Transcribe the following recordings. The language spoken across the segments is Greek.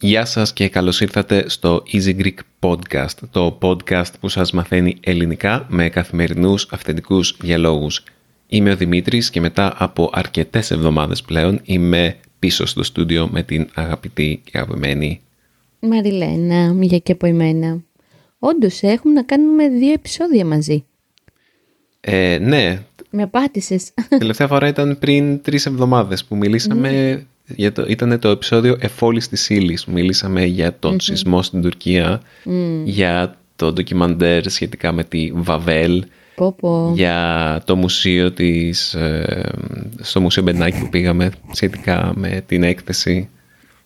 Γεια σας και καλώς ήρθατε στο Easy Greek Podcast, το podcast που σας μαθαίνει ελληνικά με καθημερινούς αυθεντικούς διαλόγους. Είμαι ο Δημήτρης και μετά από αρκετές εβδομάδες πλέον είμαι πίσω στο στούντιο με την αγαπητή και αγαπημένη Μαριλένα, μια και από εμένα. Όντως, έχουμε να κάνουμε δύο επεισόδια μαζί. Ε, ναι, Με απάτησε. τελευταία φορά ήταν πριν τρεις εβδομάδες που μιλήσαμε, για το, ήταν το επεισόδιο «Εφόλης της ύλης. Μιλήσαμε για τον σεισμό στην Τουρκία, για το ντοκιμαντέρ σχετικά με τη Βαβέλ, πω πω. για το μουσείο της, ε, στο Μουσείο Μπενάκη που πήγαμε σχετικά με την έκθεση.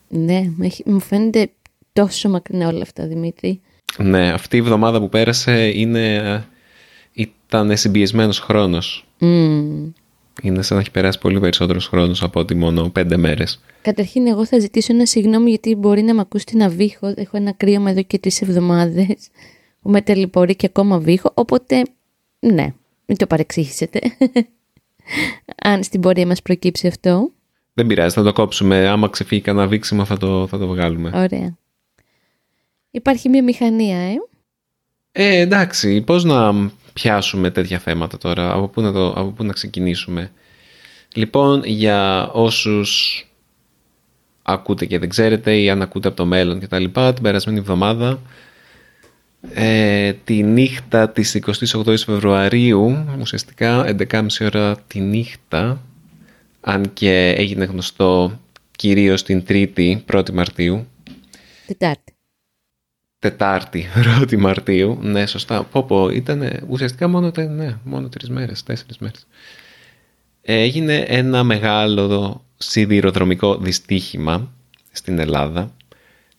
Ναι, μου έχει- μου φαίνεται τόσο μακρινά όλα αυτά, Δημήτρη. Ναι, αυτή η εβδομάδα που πέρασε είναι, ε, ήταν συμπιεσμένος χρόνος. Μμμ. Είναι σαν να έχει περάσει πολύ περισσότερος χρόνος από ότι μόνο πέντε μέρες. Καταρχήν, εγώ θα ζητήσω ένα συγγνώμη γιατί μπορεί να με ακούσει να βήχω. Έχω ένα κρύωμα εδώ και τρεις εβδομάδες που με τελειπωρεί και ακόμα βήχω. Οπότε, ναι, μην το παρεξήγησετε. Αν στην πορεία μας προκύψει αυτό. Δεν πειράζει, θα το κόψουμε. Άμα ξεφύγει κανένα βήξιμο θα το, θα το βγάλουμε. Ωραία. Υπάρχει μια μηχανία, ε. Ε, εντάξει, πώς να πιάσουμε τέτοια θέματα τώρα, από πού να, το, από πού να ξεκινήσουμε. Λοιπόν, για όσους ακούτε και δεν ξέρετε ή αν ακούτε από το μέλλον και τα λοιπά, την περασμένη εβδομάδα, ε, τη νύχτα της 28 Φεβρουαρίου, ουσιαστικά 11.30 ώρα τη νύχτα, αν και έγινε γνωστό κυρίως την 3η, 1η Μαρτίου, Τετάρτη. Τετάρτη, 1η Μαρτίου. Ναι, σωστά. Πω πω, ήταν ουσιαστικά μόνο, τε- ναι, μόνο τρεις μέρες, τέσσερις μέρες. Έγινε ένα μεγάλο σιδηροδρομικό δυστύχημα στην Ελλάδα.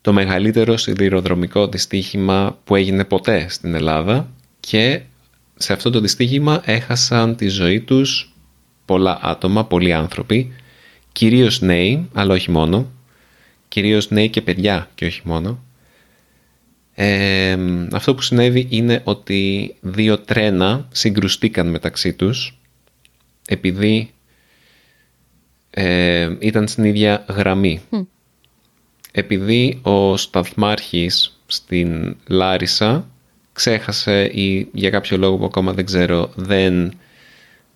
Το μεγαλύτερο σιδηροδρομικό δυστύχημα που έγινε ποτέ στην Ελλάδα και σε αυτό το δυστύχημα έχασαν τη ζωή τους πολλά άτομα, πολλοί άνθρωποι, κυρίως νέοι, αλλά όχι μόνο, κυρίως νέοι και παιδιά και όχι μόνο. Ε, αυτό που συνέβη είναι ότι δύο τρένα συγκρουστήκαν μεταξύ τους επειδή ε, ήταν στην ίδια γραμμή. Επειδή ο σταθμάρχης στην Λάρισα ξέχασε ή για κάποιο λόγο που ακόμα δεν ξέρω δεν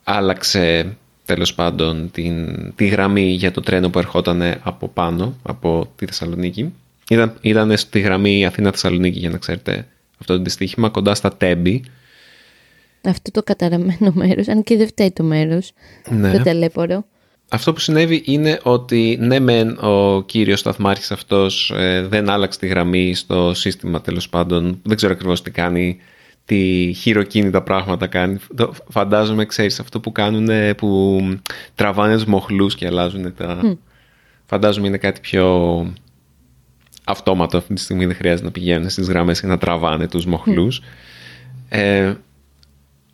άλλαξε τέλος πάντων την, τη γραμμή για το τρένο που ερχόταν από πάνω, από τη Θεσσαλονίκη. Ήταν, ήταν στη γραμμή Αθήνα-Θεσσαλονίκη για να ξέρετε αυτό το δυστύχημα κοντά στα Τέμπη. Αυτό το καταραμένο μέρος, αν και δεν φταίει το μέρος, Ναι. το τελέπορο. Αυτό που συνέβη είναι ότι ναι μεν ο κύριος σταθμάρχης αυτός ε, δεν άλλαξε τη γραμμή στο σύστημα τέλος πάντων, δεν ξέρω ακριβώς τι κάνει, τι χειροκίνητα πράγματα κάνει. Το Φαντάζομαι, ξέρεις, αυτό που κάνουν που τραβάνε τους μοχλούς και αλλάζουν τα... Φαντάζομαι είναι κάτι πιο αυτόματο αυτή τη στιγμή, δεν χρειάζεται να πηγαίνουν στις γραμμές και να τραβάνε τους μοχλούς. Ε,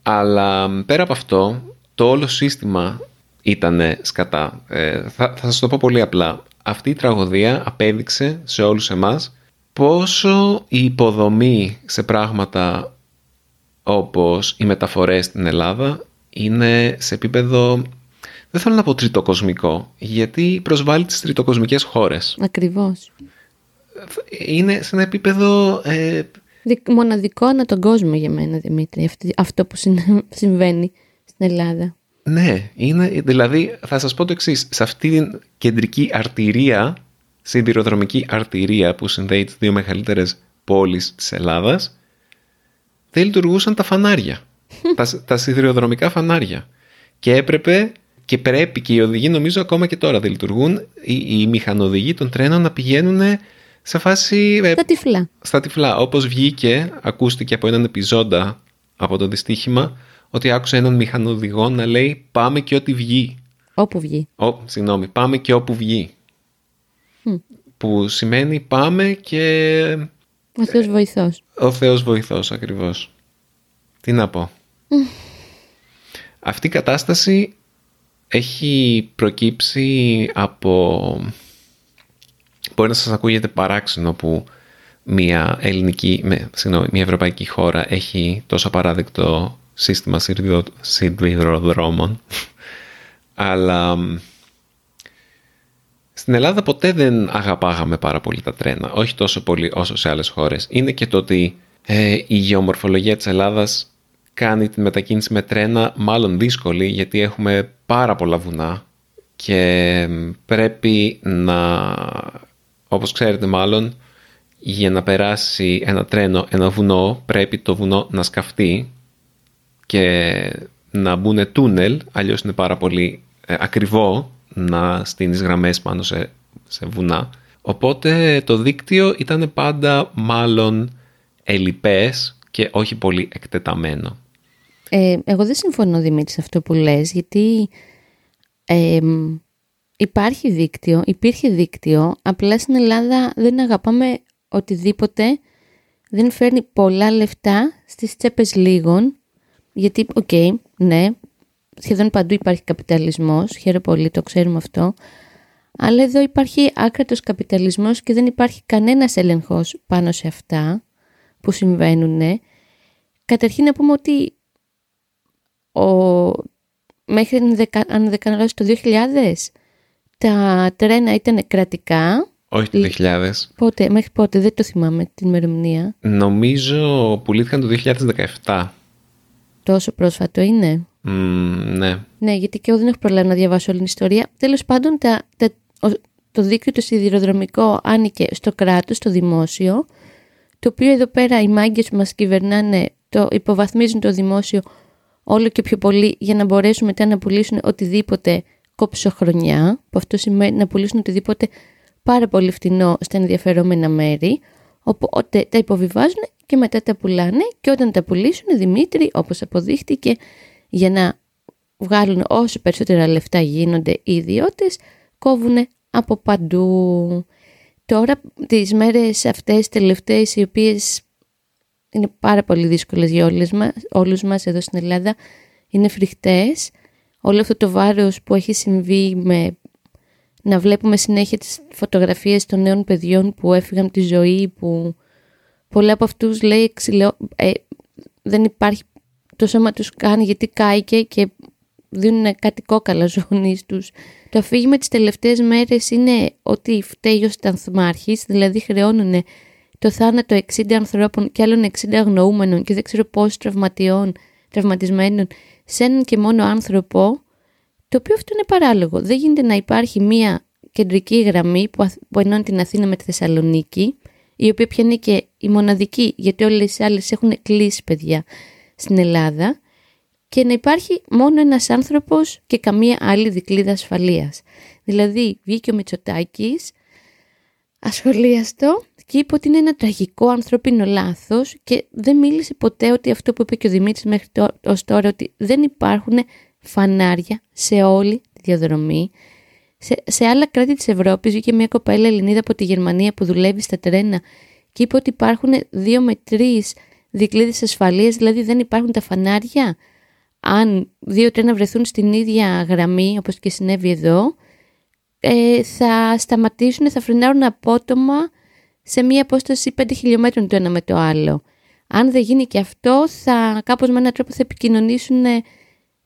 αλλά πέρα από αυτό, το όλο σύστημα ήταν σκατά. Ε, θα, θα σας το πω πολύ απλά. Αυτή η τραγωδία απέδειξε σε όλους εμάς πόσο η υποδομή σε πράγματα όπως οι μεταφορές στην Ελλάδα είναι σε επίπεδο, δεν θέλω να πω τριτοκοσμικό, γιατί προσβάλλει τις τριτοκοσμικές χώρες. Ακριβώς. Είναι σε ένα επίπεδο ε, Δι- Μοναδικό ανά τον κόσμο για μένα, Δημήτρη, αυτή- αυτό που συν- συμβαίνει στην Ελλάδα. Ναι, είναι, δηλαδή θα σας πω το εξής. Σε αυτή την κεντρική αρτηρία, σιδηροδρομική αρτηρία που συνδέει τις δύο μεγαλύτερες πόλεις της Ελλάδας, δεν λειτουργούσαν τα φανάρια, τα, τα σιδηροδρομικά φανάρια. Και έπρεπε και πρέπει και οι οδηγοί νομίζω ακόμα και τώρα δεν λειτουργούν, οι, οι μηχανοδηγοί των τρένων να πηγαίνουν σε φάση ε, Τα τυφλά. στα τυφλά. Όπως βγήκε, ακούστηκε από έναν επιζώντα από το δυστύχημα, ότι άκουσε έναν μηχανοδηγό να λέει «Πάμε και ό,τι βγει». Όπου βγει. Ω, συγγνώμη, «Πάμε και όπου βγει». Που σημαίνει «Πάμε και Ο Θεός βοηθός. ο Θεός βοηθός» ακριβώς. Τι να πω. Αυτή η κατάσταση έχει προκύψει από... Μπορεί να σας ακούγεται παράξενο που μια ελληνική, με, συγγνώμη, μια ευρωπαϊκή χώρα έχει τόσο παράδεκτο σύστημα σιδηρο- σιδηροδρόμων. Αλλά μ, Στην Ελλάδα ποτέ δεν αγαπάγαμε πάρα πολύ τα τρένα, όχι τόσο πολύ όσο σε άλλες χώρες. Είναι και το ότι ε, η γεωμορφολογία της Ελλάδας κάνει τη μετακίνηση με τρένα μάλλον δύσκολη γιατί έχουμε πάρα πολλά βουνά και πρέπει να, όπως ξέρετε μάλλον, για να περάσει ένα τρένο, ένα βουνό, πρέπει το βουνό να σκαφτεί και να μπουν τούνελ, αλλιώς είναι πάρα πολύ ε, ακριβό να στείνεις γραμμές πάνω σε, σε βουνά. Οπότε το δίκτυο ήταν πάντα μάλλον ελλειπές και όχι πολύ εκτεταμένο. Ε, εγώ δεν συμφωνώ Δημήτρη σε αυτό που λες γιατί ε, υπάρχει δίκτυο, υπήρχε δίκτυο, απλά στην Ελλάδα δεν αγαπάμε οτιδήποτε δεν φέρνει πολλά λεφτά στις τσέπες λίγων γιατί, OK, okay, ναι, σχεδόν παντού υπάρχει καπιταλισμός, χαίρομαι πολύ, το ξέρουμε αυτό, αλλά εδώ υπάρχει άκρατος καπιταλισμός και δεν υπάρχει κανένας έλεγχος πάνω σε αυτά που συμβαίνουν. Καταρχήν να πούμε ότι ο, μέχρι αν δεν κάνω το 2000 τα τρένα ήταν κρατικά. Όχι το 2000. Πότε, μέχρι πότε, δεν το θυμάμαι την ημερομηνία. Νομίζω πουλήθηκαν το 2017. Τόσο πρόσφατο είναι. ναι. Ναι, γιατί και εγώ δεν έχω προλάβει να διαβάσω όλη την ιστορία. Τέλος πάντων, τα, τα, το δίκτυο το σιδηροδρομικό άνοικε στο κράτος, στο δημόσιο, το οποίο εδώ πέρα οι μάγκες που μας κυβερνάνε το υποβαθμίζουν το δημόσιο όλο και πιο πολύ για να μπορέσουν μετά να πουλήσουν οτιδήποτε κόψω-χρονιά, που αυτό σημαίνει να πουλήσουν οτιδήποτε πάρα πολύ φτηνό στα ενδιαφερόμενα μέρη, οπότε τα υποβιβάζουν και μετά τα πουλάνε και όταν τα πουλήσουν Δημήτρη, όπως αποδείχτηκε, για να βγάλουν όσο περισσότερα λεφτά γίνονται οι ιδιώτες, κόβουν από παντού. Τώρα τις μέρες αυτές τελευταίες οι οποίες είναι πάρα πολύ δύσκολες για όλες μας, όλους μας εδώ στην Ελλάδα, είναι φρικτές. Όλο αυτό το βάρος που έχει συμβεί με να βλέπουμε συνέχεια τις φωτογραφίες των νέων παιδιών που έφυγαν τη ζωή, που πολλοί από αυτούς λέει ε, δεν υπάρχει, το σώμα τους κάνει γιατί κάηκε και δίνουν κάτι κόκαλα ζώνη τους. Το αφήγημα τις τελευταίες μέρες είναι ότι φταίει ο στανθμάρχης, δηλαδή χρεώνουν το θάνατο 60 ανθρώπων και άλλων 60 αγνοούμενων και δεν ξέρω πόσους τραυματιών, τραυματισμένων σε έναν και μόνο άνθρωπο, το οποίο αυτό είναι παράλογο. Δεν γίνεται να υπάρχει μία κεντρική γραμμή που ενώνει την Αθήνα με τη Θεσσαλονίκη, η οποία πια είναι και η μοναδική, γιατί όλες οι άλλες έχουν κλείσει παιδιά στην Ελλάδα, και να υπάρχει μόνο ένας άνθρωπος και καμία άλλη δικλίδα ασφαλείας. Δηλαδή, βγήκε ο Μητσοτάκης, ασχολίαστο, και είπε ότι είναι ένα τραγικό ανθρώπινο λάθος και δεν μίλησε ποτέ ότι αυτό που είπε και ο Δημήτρης μέχρι ως τώρα ότι δεν υπάρχουν φανάρια σε όλη τη διαδρομή. Σε, σε άλλα κράτη της Ευρώπης βγήκε μια κοπέλα Ελληνίδα από τη Γερμανία που δουλεύει στα τρένα και είπε ότι υπάρχουν δύο με τρεις δικλείδες ασφαλείας, δηλαδή δεν υπάρχουν τα φανάρια. Αν δύο τρένα βρεθούν στην ίδια γραμμή, όπως και συνέβη εδώ, ε, θα σταματήσουν, θα φρενάρουν απότομα σε μία απόσταση 5 χιλιόμετρων το ένα με το άλλο. Αν δεν γίνει και αυτό, θα κάπως με έναν τρόπο θα επικοινωνήσουν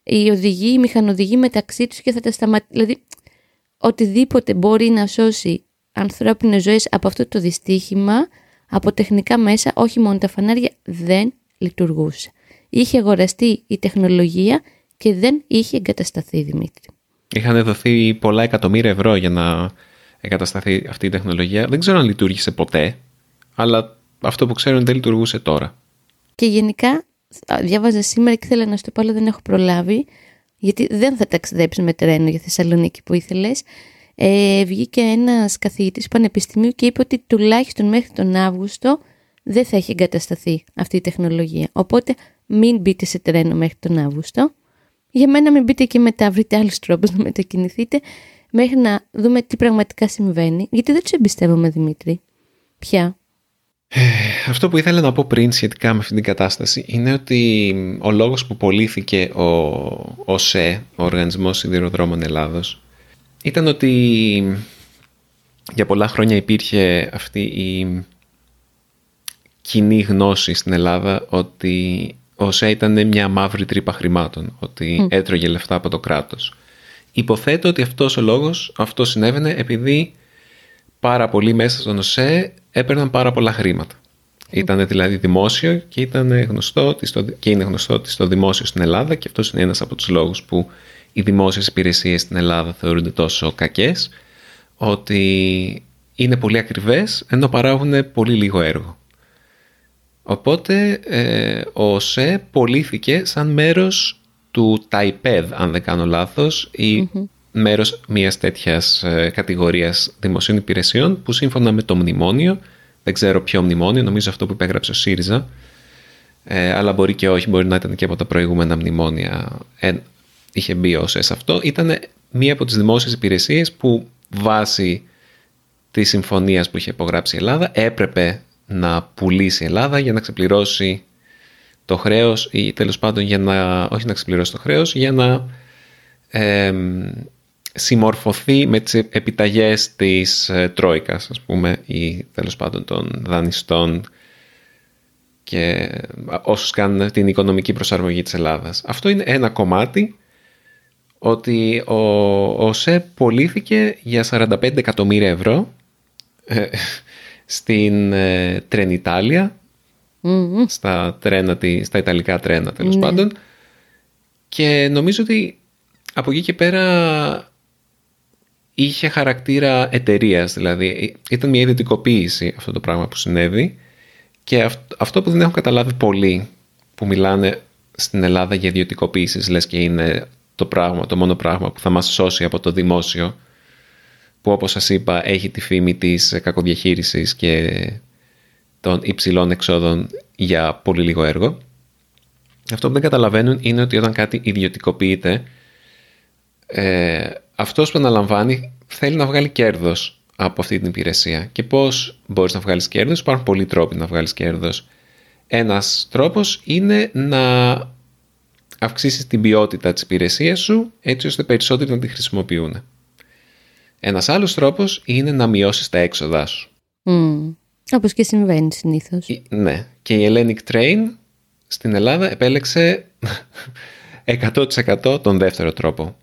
οι οδηγοί, οι μηχανοδηγοί μεταξύ τους και θα τα σταματήσουν. Δηλαδή, οτιδήποτε μπορεί να σώσει ανθρώπινες ζωές από αυτό το δυστύχημα, από τεχνικά μέσα, όχι μόνο τα φανάρια, δεν λειτουργούσε. Είχε αγοραστεί η τεχνολογία και δεν είχε εγκατασταθεί, Δημήτρη. Είχαν δοθεί πολλά εκατομμύρια ευρώ για να εγκατασταθεί αυτή η τεχνολογία. Δεν ξέρω αν λειτουργήσε ποτέ, αλλά αυτό που ξέρω είναι δεν λειτουργούσε τώρα. Και γενικά διάβαζα σήμερα και ήθελα να σου το πω, αλλά δεν έχω προλάβει, γιατί δεν θα ταξιδέψει με τρένο για Θεσσαλονίκη που ήθελες. Ε, βγήκε ένας καθηγητής πανεπιστημίου και είπε ότι τουλάχιστον μέχρι τον Αύγουστο δεν θα έχει εγκατασταθεί αυτή η τεχνολογία. Οπότε μην μπείτε σε τρένο μέχρι τον Αύγουστο. Για μένα μην μπείτε και μετά, βρείτε άλλους τρόπους να μετακινηθείτε μέχρι να δούμε τι πραγματικά συμβαίνει. Γιατί δεν του εμπιστεύομαι, Δημήτρη. Πια. Ε, αυτό που ήθελα να πω πριν σχετικά με αυτή την κατάσταση είναι ότι ο λόγος που πωλήθηκε ο ΟΣΕ, ο Οργανισμός Σιδηροδρόμων Ελλάδος, ήταν ότι για πολλά χρόνια υπήρχε αυτή η κοινή γνώση στην Ελλάδα ότι ο ΟΣΕ ήταν μια μαύρη τρύπα χρημάτων, ότι έτρωγε λεφτά από το κράτος υποθέτω ότι αυτός ο λόγος, αυτό συνέβαινε επειδή πάρα πολλοί μέσα στον ΟΣΕ έπαιρναν πάρα πολλά χρήματα. Ήταν δηλαδή δημόσιο και, ήταν γνωστό ότι στο, και είναι γνωστό ότι στο δημόσιο στην Ελλάδα και αυτός είναι ένας από τους λόγους που οι δημόσιες υπηρεσίες στην Ελλάδα θεωρούνται τόσο κακές ότι είναι πολύ ακριβές ενώ παράγουν πολύ λίγο έργο. Οπότε ε, ο ΟΣΕ πωλήθηκε σαν μέρος του ΤΑΙΠΕΔ αν δεν κάνω λάθος ή μέρος μιας τέτοιας ε, κατηγορίας δημοσίων υπηρεσιών που σύμφωνα με το μνημόνιο δεν ξέρω ποιο μνημόνιο, νομίζω αυτό που υπέγραψε ο ΣΥΡΙΖΑ. Ε, αλλά μπορεί και όχι, μπορεί να ήταν και από τα προηγούμενα μνημόνια. Ε, είχε μπει ως σε αυτό. Ήταν μία από τις δημόσιες υπηρεσίες που βάσει της συμφωνίας που είχε υπογράψει η Ελλάδα έπρεπε να πουλήσει η Ελλάδα για να ξεπληρώσει το χρέος ή τέλος πάντων για να, όχι να ξεπληρώσει το χρέος, για να ε, συμμορφωθεί με τις επιταγές της ε, Τρόικας, ας πούμε, ή τέλος πάντων των δανειστών και όσους κάνουν την οικονομική προσαρμογή της Ελλάδας. Αυτό είναι ένα κομμάτι ότι ο, ο ΣΕ πωλήθηκε για 45 εκατομμύρια ευρώ ε, στην ε, Τρενιτάλια, στα, τρένα, στα Ιταλικά τρένα τέλος mm πάντων. Και νομίζω ότι από εκεί και πέρα είχε χαρακτήρα εταιρείας, δηλαδή ήταν μια ιδιωτικοποίηση αυτό το πράγμα που συνέβη. Και αυτό που δεν έχουν καταλάβει πολλοί που μιλάνε στην Ελλάδα για ιδιωτικοποίησης, λες και είναι το, πράγμα, το μόνο πράγμα που θα μας σώσει από το δημόσιο που όπως σας είπα έχει τη φήμη της κακοδιαχείρισης και των υψηλών εξόδων για πολύ λίγο έργο. Αυτό που δεν καταλαβαίνουν είναι ότι όταν κάτι ιδιωτικοποιείται ε, αυτός που αναλαμβάνει θέλει να βγάλει κέρδος από αυτή την υπηρεσία. Και πώς μπορείς να βγάλεις κέρδος, υπάρχουν πολλοί τρόποι να βγάλεις κέρδος. Ένας τρόπος είναι να αυξήσεις την ποιότητα της υπηρεσίας σου έτσι ώστε περισσότεροι να τη χρησιμοποιούν. Ένας άλλος τρόπος είναι να μειώσεις τα έξοδά σου. Mm. Όπως και συμβαίνει συνήθως. Ναι. Και η Hellenic Train στην Ελλάδα επέλεξε 100% τον δεύτερο τρόπο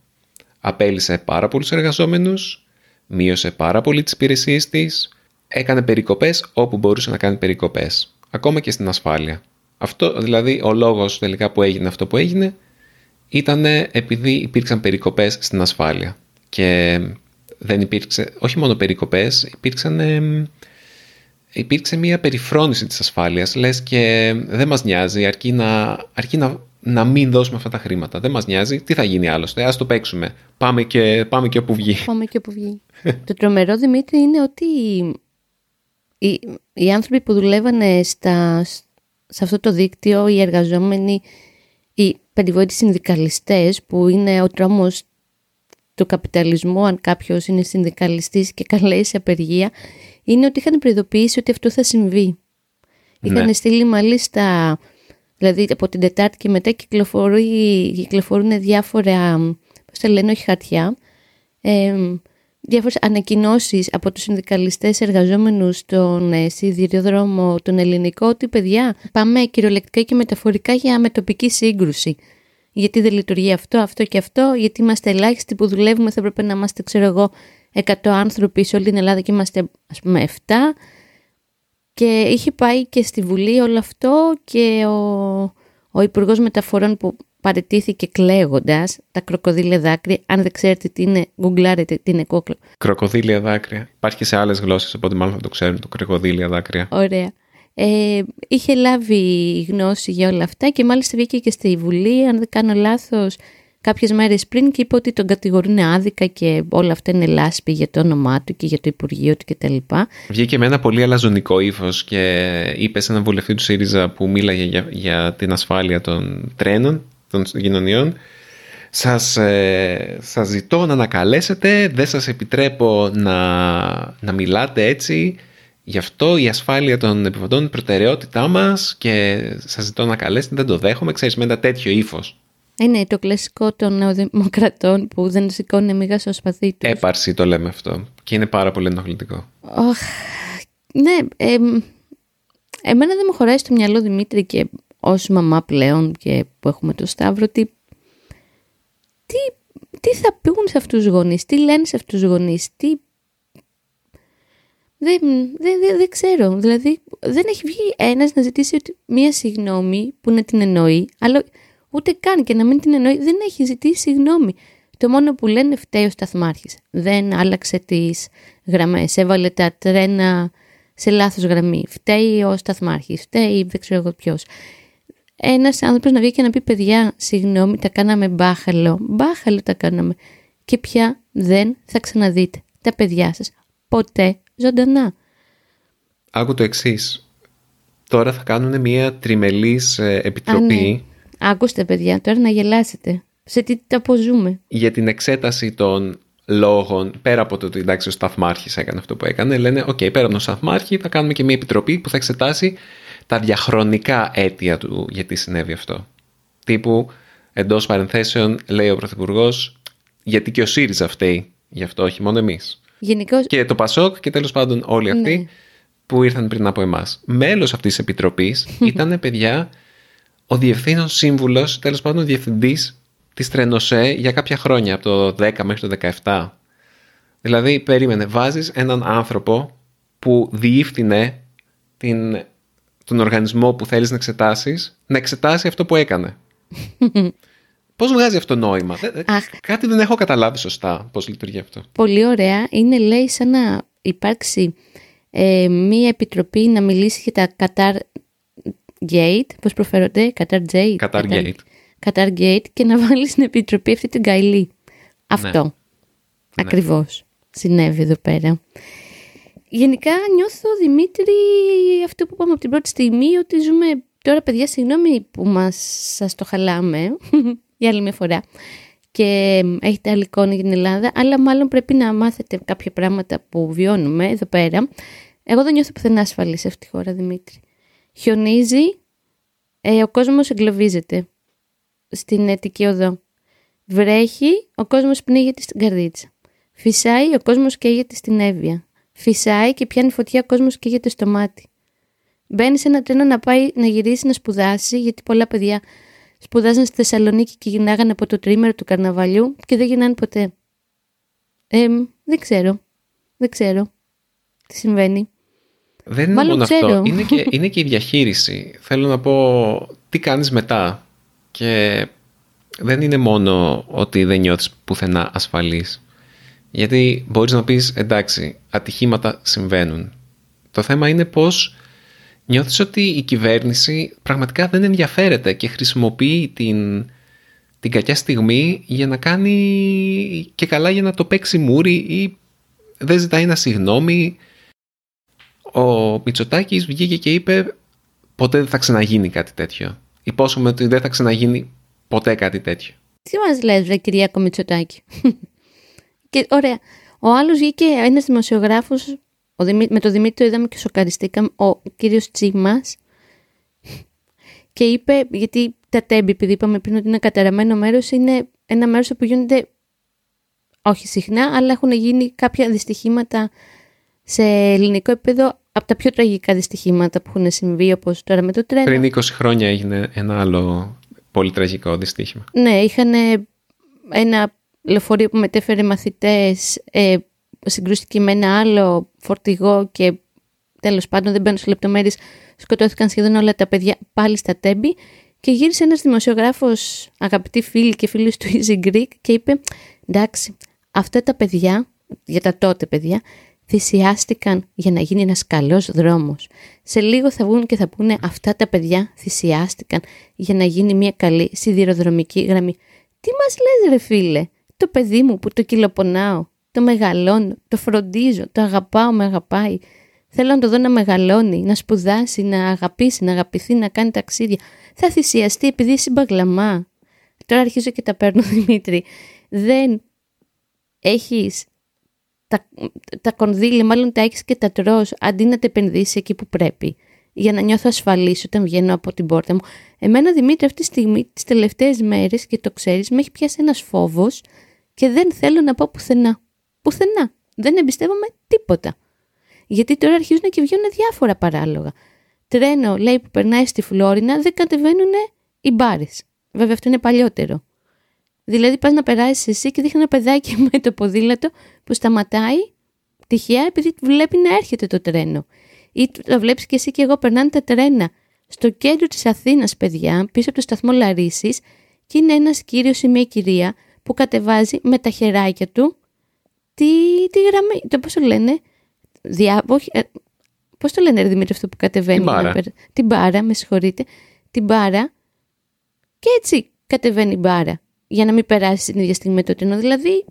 απέλησε πάρα πολλούς εργαζόμενους, μείωσε πάρα πολύ τις υπηρεσίες της, έκανε περικοπές όπου μπορούσε να κάνει περικοπές, ακόμα και στην ασφάλεια. Αυτό, δηλαδή, ο λόγος τελικά που έγινε αυτό που έγινε ήταν επειδή υπήρξαν περικοπές στην ασφάλεια και δεν υπήρξε, όχι μόνο περικοπές, υπήρξαν, υπήρξε μια περιφρόνηση της ασφάλειας, λες και δεν μας νοιάζει, αρκεί να, αρκεί να να μην δώσουμε αυτά τα χρήματα. Δεν μας νοιάζει. Τι θα γίνει άλλωστε. Ας το παίξουμε. Πάμε και, πάμε και όπου βγει. Πάμε και όπου βγει. το τρομερό, Δημήτρη, είναι ότι οι, οι άνθρωποι που δουλεύανε στα, σε αυτό το δίκτυο, οι εργαζόμενοι, οι περιβόητοι συνδικαλιστές, που είναι ο τρόμος του καπιταλισμού, αν κάποιος είναι συνδικαλιστής και καλέσει σε απεργία, είναι ότι είχαν προειδοποιήσει ότι αυτό θα συμβεί. Ναι. Είχαν στείλει μάλιστα Δηλαδή από την Τετάρτη και μετά κυκλοφορούν διάφορα, πώς τα λένε, όχι χαρτιά, ε, διάφορες ανακοινώσεις από τους συνδικαλιστές εργαζόμενους στον ε, σιδηροδρόμο τον ελληνικό ότι παιδιά πάμε κυριολεκτικά και μεταφορικά για μετοπική σύγκρουση. Γιατί δεν λειτουργεί αυτό, αυτό και αυτό, γιατί είμαστε ελάχιστοι που δουλεύουμε, θα έπρεπε να είμαστε, ξέρω εγώ, 100 άνθρωποι σε όλη την Ελλάδα και είμαστε, ας πούμε, 7 και είχε πάει και στη Βουλή όλο αυτό και ο, ο Υπουργός Μεταφορών που παρετήθηκε κλαίγοντας τα κροκοδίλια δάκρυα. Αν δεν ξέρετε τι είναι, γκουγκλάρετε τι είναι κόκλο. Κροκοδίλια δάκρυα. Υπάρχει και σε άλλες γλώσσες, οπότε μάλλον θα το ξέρουν το κροκοδίλια δάκρυα. Ωραία. Ε, είχε λάβει γνώση για όλα αυτά και μάλιστα βγήκε και στη Βουλή, αν δεν κάνω λάθος, κάποιες μέρες πριν και είπε ότι τον κατηγορούν άδικα και όλα αυτά είναι λάσπη για το όνομά του και για το Υπουργείο του κτλ. Βγήκε με ένα πολύ αλαζονικό ύφος και είπε σε έναν βουλευτή του ΣΥΡΙΖΑ που μίλαγε για, για την ασφάλεια των τρένων, των κοινωνιών. Σας, ε, σας ζητώ να ανακαλέσετε, δεν σας επιτρέπω να, να μιλάτε έτσι. Γι' αυτό η ασφάλεια των επιβατών είναι προτεραιότητά μας και σας ζητώ να καλέσετε, δεν το δέχομαι, ξέρεις με ένα τέτοιο ύφος. Είναι το κλασικό των νεοδημοκρατών που δεν σηκώνει μηγά στο σπαθί τους. Έπαρση το λέμε αυτό. Και είναι πάρα πολύ ενοχλητικό. Oh, ναι, ε, εμένα δεν μου χωράει στο μυαλό Δημήτρη και ως μαμά πλέον και που έχουμε το Σταύρο τι, τι, τι θα πούν σε αυτούς τους γονείς, τι λένε σε αυτούς τους γονείς, τι... Δεν, δεν, δεν, δεν ξέρω, δηλαδή δεν έχει βγει ένας να ζητήσει ότι μία συγγνώμη που να την εννοεί, αλλά ούτε καν και να μην την εννοεί, δεν έχει ζητήσει συγγνώμη. Το μόνο που λένε φταίει ο σταθμάρχης. Δεν άλλαξε τις γραμμές, έβαλε τα τρένα σε λάθος γραμμή. Φταίει ο σταθμάρχης, φταίει δεν ξέρω εγώ ποιος. Ένας άνθρωπος να βγει και να πει παιδιά, συγγνώμη, τα κάναμε μπάχαλο. Μπάχαλο τα κάναμε. Και πια δεν θα ξαναδείτε τα παιδιά σας ποτέ ζωντανά. Άκου το εξής. Τώρα θα κάνουν μια τριμελής ε, επιτροπή. Α, ναι. Άκουστε παιδιά, τώρα να γελάσετε. Σε τι χώρα ζούμε. Για την εξέταση των λόγων, πέρα από το ότι εντάξει ο Σταθμάρχης έκανε αυτό που έκανε, λένε: Οκ, πέρα από τον Σταθμάρχη θα κάνουμε και μια επιτροπή που θα εξετάσει τα διαχρονικά αίτια του γιατί συνέβη αυτό. Τύπου εντός παρενθέσεων λέει ο Πρωθυπουργός, γιατί και ο ΣΥΡΙΖΑ φταίει γι' αυτό, όχι μόνο εμείς. Γενικώς... Και το ΠΑΣΟΚ και τέλος πάντων όλοι αυτοί Ναι. που ήρθαν πριν από εμάς. Μέλος αυτής της επιτροπής ήταν παιδιά ο διευθύνων σύμβουλος, τέλος πάντων διευθυντής της Τρενοσέ για κάποια χρόνια, από το 10 μέχρι το 17. Δηλαδή, περίμενε, βάζεις έναν άνθρωπο που διεύθυνε την, τον οργανισμό που θέλεις να εξετάσεις, να εξετάσει αυτό που έκανε. πώς βγάζει αυτό νόημα; Δεν- δεν- Αχ. Κάτι δεν έχω καταλάβει σωστά πώς λειτουργεί αυτό. Πολύ ωραία. Είναι λέει σαν να υπάρξει ε, μία επιτροπή να μιλήσει για τα Qatar Gate, πώς προφέρονται, Qatar Gate. Qatar Gate. Qatar Gate και να βάλει στην επιτροπή αυτή την Καηλή. Αυτό. Ακριβώς. Συνέβη εδώ πέρα. Γενικά νιώθω, Δημήτρη, αυτό που είπαμε από την πρώτη στιγμή, ότι ζούμε τώρα, παιδιά, συγγνώμη που μας σας το χαλάμε για άλλη μια φορά και έχετε άλλη εικόνα για την Ελλάδα, αλλά μάλλον πρέπει να μάθετε κάποια πράγματα που βιώνουμε εδώ πέρα. Εγώ δεν νιώθω πουθενά ασφαλή σε αυτή τη χώρα, Δημήτρη. Χιονίζει, ε, ο κόσμος εγκλωβίζεται στην Αιτική Οδό. Βρέχει, ο κόσμος πνίγεται στην Καρδίτσα. Φυσάει, ο κόσμος καίγεται στην Εύβοια. Φυσάει και πιάνει φωτιά, ο κόσμος καίγεται στο μάτι. Μπαίνει σε ένα τρένο να πάει να γυρίσει να σπουδάσει, γιατί πολλά παιδιά σπουδάζαν στη Θεσσαλονίκη και γυρνάγανε από το τρίμερο του καρναβαλιού και δεν γυρνάνε ποτέ. Ε, δεν ξέρω. Δεν ξέρω. Τι συμβαίνει. Δεν είναι Μάλλον μόνο ξέρω. αυτό. Είναι και, είναι και η διαχείριση. Θέλω να πω τι κάνεις μετά. Και δεν είναι μόνο ότι δεν νιώθεις πουθενά ασφαλής. Γιατί μπορείς να πεις εντάξει, ατυχήματα συμβαίνουν. Το θέμα είναι πως νιώθεις ότι η κυβέρνηση πραγματικά δεν ενδιαφέρεται και χρησιμοποιεί την, την κακιά στιγμή για να κάνει και καλά για να το παίξει μούρι ή δεν ζητάει ένα συγγνώμη ο Μητσοτάκης βγήκε και είπε ποτέ δεν θα ξαναγίνει κάτι τέτοιο. Υπόσχομαι ότι δεν θα ξαναγίνει ποτέ κάτι τέτοιο. Τι μας λες, βρε Κυριάκο Μητσοτάκη; και ωραία. Ο άλλος βγήκε ένας δημοσιογράφος, ο Δημή- με το Δημήτρη το είδαμε και σοκαριστήκαμε, ο κύριος Τσίμας, και είπε, γιατί τα τέμπη, επειδή είπαμε πριν ότι είναι καταραμένο μέρος, είναι ένα μέρος όπου γίνονται, όχι συχνά, αλλά έχουν γίνει κάποια δυστυχήματα σε ελληνικό επίπεδο από τα πιο τραγικά δυστυχήματα που έχουν συμβεί, όπως τώρα με το τρένο. Πριν 20 χρόνια έγινε ένα άλλο πολύ τραγικό δυστύχημα. Ναι, είχαν ένα λεωφορείο που μετέφερε μαθητές, ε, συγκρούστηκε με ένα άλλο φορτηγό και τέλος πάντων δεν μπαίνω σε λεπτομέρειες, σκοτώθηκαν σχεδόν όλα τα παιδιά πάλι στα τέμπη και γύρισε ένας δημοσιογράφος, αγαπητοί φίλοι και φίλοι του Easy Greek και είπε εντάξει, αυτά τα παιδιά, για τα τότε παιδιά, θυσιάστηκαν για να γίνει ένας καλός δρόμος. Σε λίγο θα βγουν και θα πούνε αυτά τα παιδιά θυσιάστηκαν για να γίνει μια καλή σιδηροδρομική γραμμή. Τι μας λες ρε φίλε, το παιδί μου που το κυλοπονάω, το μεγαλώνω, το φροντίζω, το αγαπάω, με αγαπάει. Θέλω να το δω να μεγαλώνει, να σπουδάσει, να αγαπήσει, να αγαπηθεί, να κάνει ταξίδια. Θα θυσιαστεί επειδή είσαι μπαγλαμά. Τώρα αρχίζω και τα παίρνω Δημήτρη. Δεν έχεις τα, τα κονδύλια, μάλλον τα έχεις και τα τρως, αντί να τα επενδύσεις εκεί που πρέπει, για να νιώθω ασφαλής όταν βγαίνω από την πόρτα μου. Εμένα, Δημήτρη, αυτή τη στιγμή, τις τελευταίες μέρες, και το ξέρεις, με έχει πιάσει ένας φόβος και δεν θέλω να πάω πουθενά. Πουθενά. Δεν εμπιστεύομαι τίποτα. Γιατί τώρα αρχίζουν και βγαίνουν διάφορα παράλογα. Τρένο, λέει, που περνάει στη Φλόρινα, δεν κατεβαίνουν οι μπάρες. Βέβαια, αυτό είναι παλιότερο. Δηλαδή πας να περάσεις εσύ και δείχνει ένα παιδάκι με το ποδήλατο που σταματάει τυχαία επειδή βλέπει να έρχεται το τρένο. Ή το βλέπεις και εσύ και εγώ περνάνε τα τρένα στο κέντρο της Αθήνας παιδιά πίσω από το σταθμό Λαρίσης και είναι ένας κύριος ή μια κυρία που κατεβάζει με τα χεράκια του τη, τη γραμμή, το πώς το λένε, διά, όχι, ε, πώς το λένε ρε Δημήτρη αυτό που κατεβαίνει. Την μπάρα. την μπάρα, με συγχωρείτε. Την μπάρα και έτσι κατεβαίνει η μπάρα για να μην περάσει την ίδια στιγμή με το τρένο. Δηλαδή,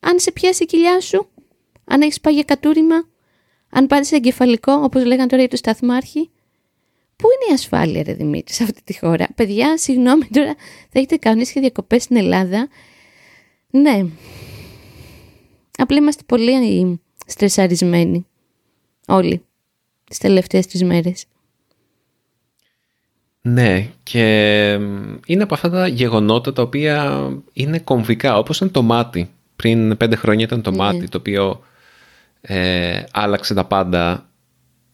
αν σε πιάσει η κοιλιά σου, αν έχεις πάει για κατούριμα, αν πάρεις εγκεφαλικό, όπως λέγανε τώρα για το σταθμάρχη, Πού είναι η ασφάλεια, ρε Δημήτρη, σε αυτή τη χώρα; Παιδιά, συγγνώμη τώρα, θα έχετε κανονίσει και διακοπές στην Ελλάδα. Ναι. Απλά είμαστε πολύ στρεσαρισμένοι. Όλοι. Τις τελευταίες τρεις μέρες. Ναι, και είναι από αυτά τα γεγονότα τα οποία είναι κομβικά, όπως ήταν το μάτι. Πριν πέντε χρόνια ήταν το Ναι. μάτι, το οποίο ε, άλλαξε τα πάντα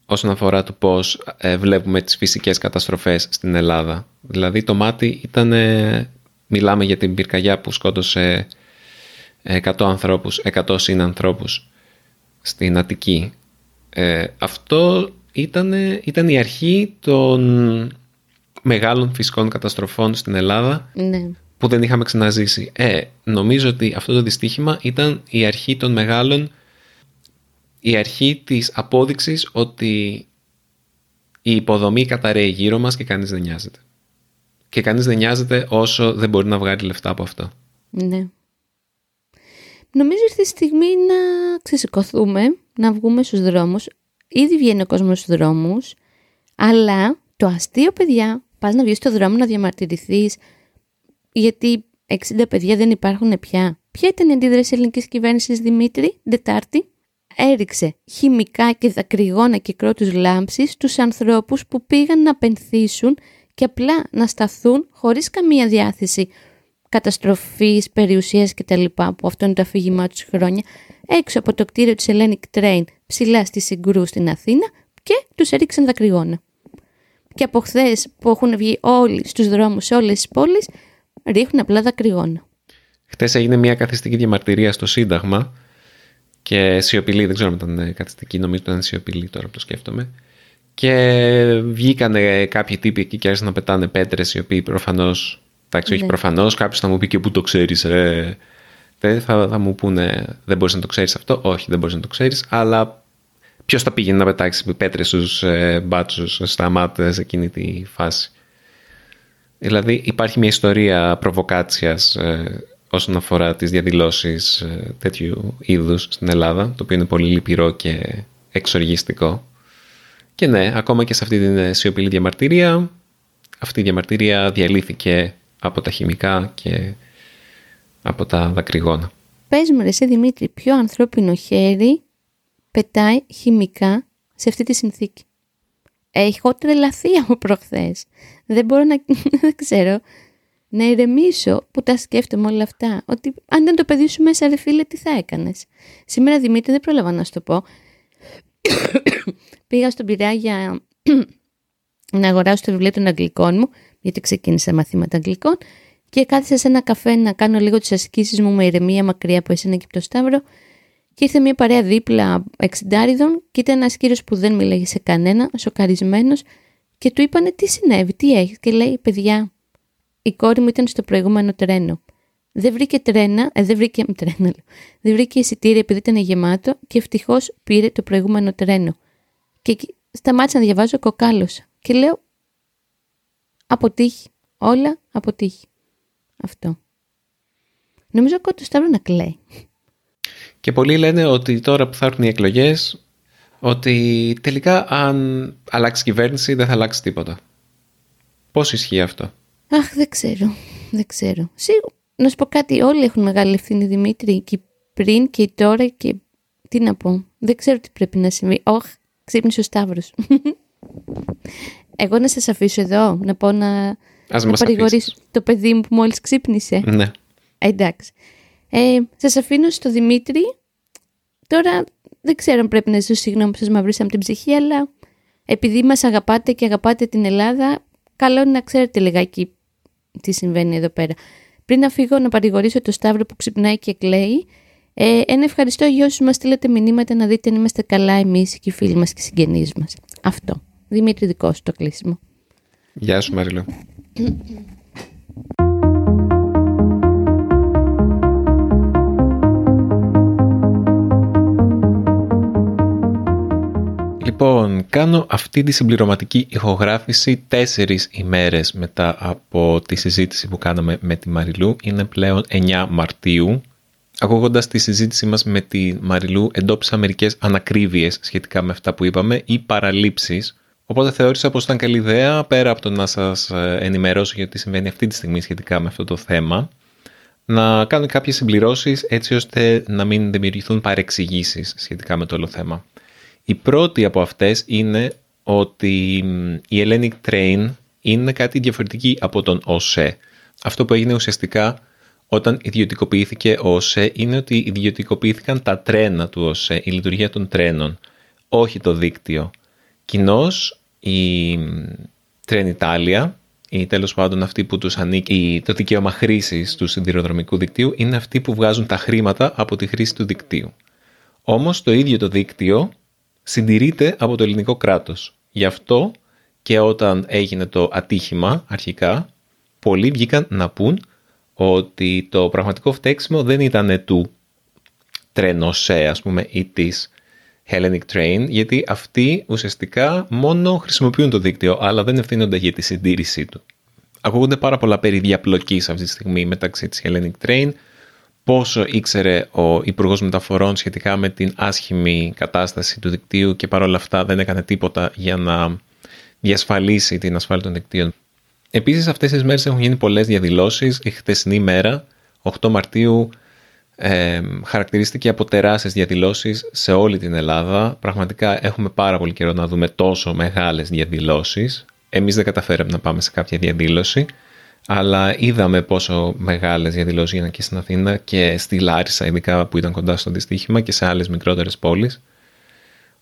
όσον αφορά το πώς ε, βλέπουμε τις φυσικές καταστροφές στην Ελλάδα. Δηλαδή το μάτι ήταν, ε, μιλάμε για την πυρκαγιά που σκότωσε 100 ανθρώπους, 100 συνανθρώπους στην Αττική. Ε, αυτό ήταν, ήταν η αρχή των μεγάλων φυσικών καταστροφών στην Ελλάδα Ναι. που δεν είχαμε ξαναζήσει. Ε, νομίζω ότι αυτό το δυστύχημα ήταν η αρχή των μεγάλων η αρχή της απόδειξης ότι η υποδομή καταραίει γύρω μας και κανείς δεν νοιάζεται. Και κανείς δεν νοιάζεται όσο δεν μπορεί να βγάλει λεφτά από αυτό. Ναι. Νομίζω ήρθε η στιγμή να ξεσηκωθούμε, να βγούμε στους δρόμους. Ήδη βγαίνει ο κόσμος στους δρόμους, αλλά το αστείο παιδιά, πας να βγεις στο δρόμο να διαμαρτυρηθείς, γιατί 60 παιδιά δεν υπάρχουν πια. Ποια ήταν η αντίδραση ελληνικής κυβέρνησης Δημήτρη, Δετάρτη, έριξε χημικά και δακρυγόνα και κρότους λάμψης στους ανθρώπους που πήγαν να πενθήσουν και απλά να σταθούν χωρίς καμία διάθεση καταστροφής, περιουσίας κτλ. που αυτό είναι το αφήγημά τους χρόνια, έξω από το κτίριο της Hellenic Train ψηλά στη Συγκρού στην Αθήνα και τους έριξαν δακρυγόνα. Και από χθες που έχουν βγει όλοι στους δρόμους σε όλες τις πόλεις, ρίχνουν απλά δακρυγόνα. Χτες έγινε μια καθιστική διαμαρτυρία στο Σύνταγμα και σιωπηλή, δεν ξέρω αν ήταν καθιστική, νομίζω ότι ήταν σιωπηλή τώρα που το σκέφτομαι. Και βγήκαν κάποιοι τύποι εκεί και άρχισαν να πετάνε πέτρες, οι οποίοι προφανώς. Εντάξει, όχι Ναι. προφανώς, κάποιος θα μου πει και πού το ξέρεις, ε. Δεν θα, θα μου πούνε, δεν μπορείς να το ξέρεις αυτό. Όχι, δεν μπορείς να το ξέρεις, αλλά ποιος θα πήγαινε να πετάξει πέτρες στους ε, μπάτσους στα μάτια σε εκείνη τη φάση. Δηλαδή υπάρχει μια ιστορία προβοκάτσιας ε, όσον αφορά τις διαδηλώσεις ε, τέτοιου είδους στην Ελλάδα, το οποίο είναι πολύ λυπηρό και εξοργιστικό. Και ναι, ακόμα και σε αυτή την ε, σιωπηλή διαμαρτυρία, αυτή η διαμαρτυρία διαλύθηκε από τα χημικά και από τα δακρυγόνα. Πες μου ρε σε Δημήτρη, ποιο ανθρώπινο χέρι πετάει χημικά σε αυτή τη συνθήκη; Έχω τρελαθεί από προχθές. Δεν μπορώ να, δεν ξέρω, να ηρεμήσω που τα σκέφτομαι όλα αυτά. Ότι αν δεν το παιδί σου μέσα ρε φίλε τι θα έκανες; Σήμερα Δημήτρη δεν πρόλαβα να σου το πω. Πήγα στον Πειραιά για να αγοράσω το βιβλίο των Αγγλικών μου, γιατί ξεκίνησα μαθήματα Αγγλικών και κάθισα σε ένα καφέ να κάνω λίγο τις ασκήσεις μου με ηρεμία μακριά από εσένα και από το Σταύρο και ήρθε μια παρέα δίπλα εξιντάριδων και ήταν ένας κύριος που δεν μιλάγε σε κανένα, σοκαρισμένος και του είπανε τι συνέβη, τι έχεις και λέει παιδιά η κόρη μου ήταν στο προηγούμενο τρένο. Δεν βρήκε τρένα, ε, δεν βρήκε τρένα, λέω. δεν βρήκε εισιτήρια επειδή ήταν γεμάτο και ευτυχώς πήρε το προηγούμενο τρένο. Και εκεί σταμάτησα να διαβάζω κοκάλωσα και λέω αποτύχει, όλα αποτύχει. Αυτό. Νομίζω ακούω το Σταύρο να κλαίει. Και πολλοί λένε ότι τώρα που θα έρθουν οι εκλογές, ότι τελικά αν αλλάξει κυβέρνηση δεν θα αλλάξει τίποτα. Πώς ισχύει αυτό; Αχ, δεν ξέρω. Δεν ξέρω. Σίγουρα. Να σου πω κάτι, όλοι έχουν μεγάλη ευθύνη Δημήτρη. Και πριν και τώρα και. Τι να πω. Δεν ξέρω τι πρέπει να συμβεί. Όχ, ξύπνησε ο Σταύρος. Εγώ να σας αφήσω εδώ, να πω να, Ας να μας παρηγορήσω αφήσεις. το παιδί μου που μόλις ξύπνησε. Ναι. Ε, εντάξει. Ε, σας αφήνω στο Δημήτρη. Τώρα δεν ξέρω αν πρέπει να ζήσω συγγνώμη που σας μαυρίσαμε την ψυχή, αλλά επειδή μας αγαπάτε και αγαπάτε την Ελλάδα, καλό είναι να ξέρετε λιγάκι τι συμβαίνει εδώ πέρα. Πριν να φύγω να παρηγορήσω το Σταύρο που ξυπνάει και κλαίει, ε, ένα ευχαριστώ για όσους μας στείλετε μηνύματα να δείτε αν είμαστε καλά εμείς και οι φίλοι μας και οι συγγενείς μας. Αυτό. Δημήτρη δικό σου το κλείσιμο. Γεια σου Μαριλό. Λοιπόν, κάνω αυτή τη συμπληρωματική ηχογράφηση τέσσερις ημέρες μετά από τη συζήτηση που κάναμε με τη Μαριλού. Είναι πλέον 9 Μαρτίου. Ακούγοντας τη συζήτηση μας με τη Μαριλού εντόπισα μερικές ανακρίβειες σχετικά με αυτά που είπαμε ή παραλήψεις. Οπότε θεώρησα πως ήταν καλή ιδέα πέρα από το να σας ε, ενημερώσω για τι συμβαίνει αυτή τη στιγμή σχετικά με αυτό το θέμα να κάνω κάποιες συμπληρώσεις έτσι ώστε να μην δημιουργηθούν παρεξηγήσεις σχετικά με το όλο θέμα. Η πρώτη από αυτές είναι ότι η Hellenic Train είναι κάτι διαφορετική από τον ΟΣΕ. Αυτό που έγινε ουσιαστικά όταν ιδιωτικοποιήθηκε ο ΟΣΕ είναι ότι ιδιωτικοποιήθηκαν τα τρένα του ΟΣΕ, η λειτουργία των τρένων, όχι το δίκτυο. Κοινώς η Τρέν Italia, ή τέλος πάντων αυτοί που τους ανήκει το δικαίωμα χρήσης του σιδηροδρομικού δικτύου, είναι αυτοί που βγάζουν τα χρήματα από τη χρήση του δικτύου. Όμως το ίδιο το δίκτυο συντηρείται από το ελληνικό κράτος. Γι' αυτό και όταν έγινε το ατύχημα αρχικά, πολλοί βγήκαν να πούν ότι το πραγματικό φταίξιμο δεν ήταν του τρένοσέ, ας πούμε, ή της Hellenic Train, γιατί αυτοί ουσιαστικά μόνο χρησιμοποιούν το δίκτυο, αλλά δεν ευθύνονται για τη συντήρησή του. Ακούγονται πάρα πολλά περί διαπλοκής αυτή τη στιγμή μεταξύ της Hellenic Train, πόσο ήξερε ο Υπουργός Μεταφορών σχετικά με την άσχημη κατάσταση του δικτύου και παρόλα αυτά δεν έκανε τίποτα για να διασφαλίσει την ασφάλεια των δικτύων. Επίσης αυτές τις μέρες έχουν γίνει πολλές διαδηλώσεις. Η χτεσινή μέρα, 8 Μαρτίου, ε, χαρακτηρίστηκε από τεράστιες διαδηλώσεις σε όλη την Ελλάδα. Πραγματικά έχουμε πάρα πολύ καιρό να δούμε τόσο μεγάλες διαδηλώσεις. Εμείς δεν καταφέραμε να πάμε σε κάποια διαδήλωση αλλά είδαμε πόσο μεγάλες διαδηλώσεις γίνανε και στην Αθήνα και στη Λάρισα ειδικά που ήταν κοντά στο δυστύχημα και σε άλλες μικρότερες πόλεις.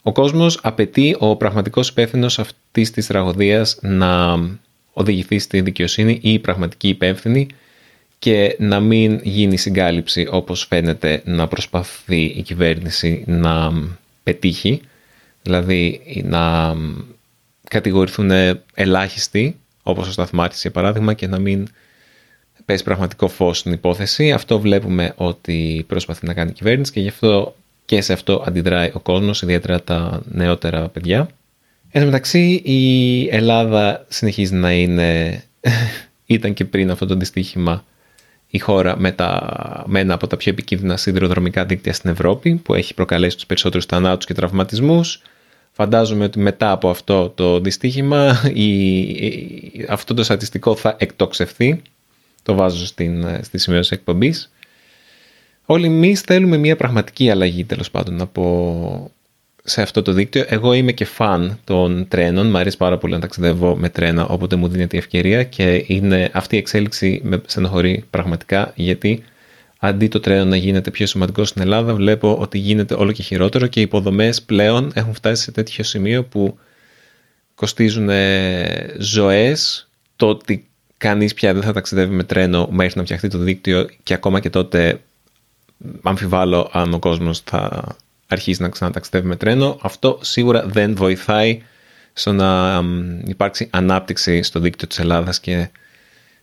Ο κόσμος απαιτεί ο πραγματικός υπεύθυνος αυτής της τραγωδίας να οδηγηθεί στη δικαιοσύνη ή η πραγματική υπεύθυνη και να μην γίνει συγκάλυψη όπως φαίνεται να προσπαθεί η κυβέρνηση να πετύχει, δηλαδή να κατηγορηθούν ελάχιστοι όπως ο Σταθμάτης για παράδειγμα και να μην πέσει πραγματικό φως στην υπόθεση. Αυτό βλέπουμε ότι προσπαθεί να κάνει η κυβέρνηση και γι' αυτό και σε αυτό αντιδράει ο κόσμος, ιδιαίτερα τα νεότερα παιδιά. Εν τω μεταξύ η Ελλάδα συνεχίζει να είναι, ήταν και πριν αυτό το δυστύχημα η χώρα με, τα, με ένα από τα πιο επικίνδυνα σιδηροδρομικά δίκτυα στην Ευρώπη που έχει προκαλέσει τους περισσότερους θανάτους και τραυματισμούς Φαντάζομαι ότι μετά από αυτό το δυστύχημα η, αυτό το στατιστικό θα εκτοξευθεί. Το βάζω στην, στη σημείωση εκπομπής. Όλοι εμείς θέλουμε μια πραγματική αλλαγή τέλος πάντων από, σε αυτό το δίκτυο. Εγώ είμαι και φαν των τρένων. Μ' αρέσει πάρα πολύ να ταξιδεύω με τρένα όποτε μου δίνεται η ευκαιρία και είναι αυτή η εξέλιξη με στενοχωρεί πραγματικά γιατί αντί το τρένο να γίνεται πιο σημαντικό στην Ελλάδα, βλέπω ότι γίνεται όλο και χειρότερο και οι υποδομές πλέον έχουν φτάσει σε τέτοιο σημείο που κοστίζουν ζωές, το ότι κανείς πια δεν θα ταξιδεύει με τρένο μέχρι να φτιαχτεί το δίκτυο και ακόμα και τότε αμφιβάλλω αν ο κόσμος θα αρχίσει να ξαναταξιδεύει με τρένο. Αυτό σίγουρα δεν βοηθάει στο να υπάρξει ανάπτυξη στο δίκτυο της Ελλάδας και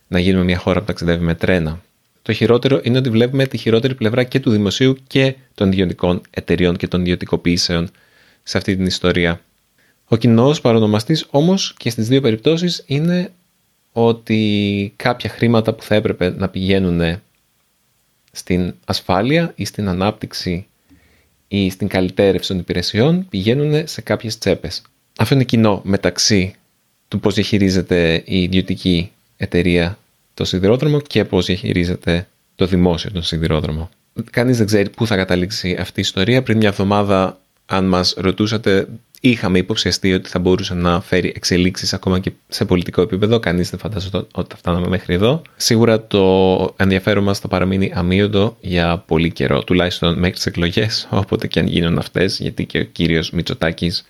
να γίνουμε μια χώρα που ταξιδεύει με τρένα. Το χειρότερο είναι ότι βλέπουμε τη χειρότερη πλευρά και του δημοσίου και των ιδιωτικών εταιριών και των ιδιωτικοποιήσεων σε αυτή την ιστορία. Ο κοινός παρονομαστής όμως και στις δύο περιπτώσεις είναι ότι κάποια χρήματα που θα έπρεπε να πηγαίνουν στην ασφάλεια ή στην ανάπτυξη ή στην καλυτέρευση των υπηρεσιών πηγαίνουν σε κάποιες τσέπες. Αυτό είναι κοινό μεταξύ του πώς διαχειρίζεται η ιδιωτική εταιρεία το σιδηρόδρομο και πώς διαχειρίζεται το δημόσιο τον σιδηρόδρομο. Κανείς δεν ξέρει πού θα καταλήξει αυτή η ιστορία. Πριν μια εβδομάδα, αν μας ρωτούσατε, είχαμε υποψιαστεί ότι θα μπορούσε να φέρει εξελίξεις ακόμα και σε πολιτικό επίπεδο. Κανείς δεν φαντάζεται ότι θα φτάναμε μέχρι εδώ. Σίγουρα το ενδιαφέρον μας θα παραμείνει αμύωτο για πολύ καιρό, τουλάχιστον μέχρι τις εκλογές, όποτε και αν γίνουν αυτές, γιατί και ο κύριος Μητσοτάκης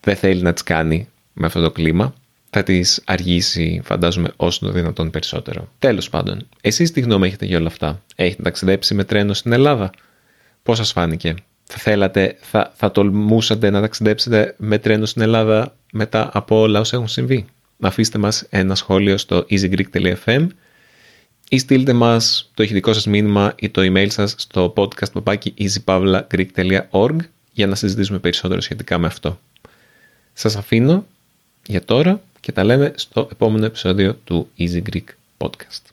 δεν θέλει να τις κάνει με αυτό το κλίμα. θα τις αργήσει φαντάζομαι όσο το δυνατόν περισσότερο. Τέλος πάντων, εσείς τι γνώμη έχετε για όλα αυτά; Έχετε ταξιδέψει με τρένο στην Ελλάδα; Πώς σας φάνηκε; Θα θέλατε, θα, θα τολμούσατε να ταξιδέψετε με τρένο στην Ελλάδα μετά από όλα όσα έχουν συμβεί. Αφήστε μας ένα σχόλιο στο easygreek.fm ή στείλτε μας το ηχητικό σας μήνυμα ή το email σας στο podcast easypavlagreek.org για να συζητήσουμε περισσότερο σχετικά με αυτό. Σας αφήνω για τώρα και τα λέμε στο επόμενο επεισόδιο του Easy Greek Podcast.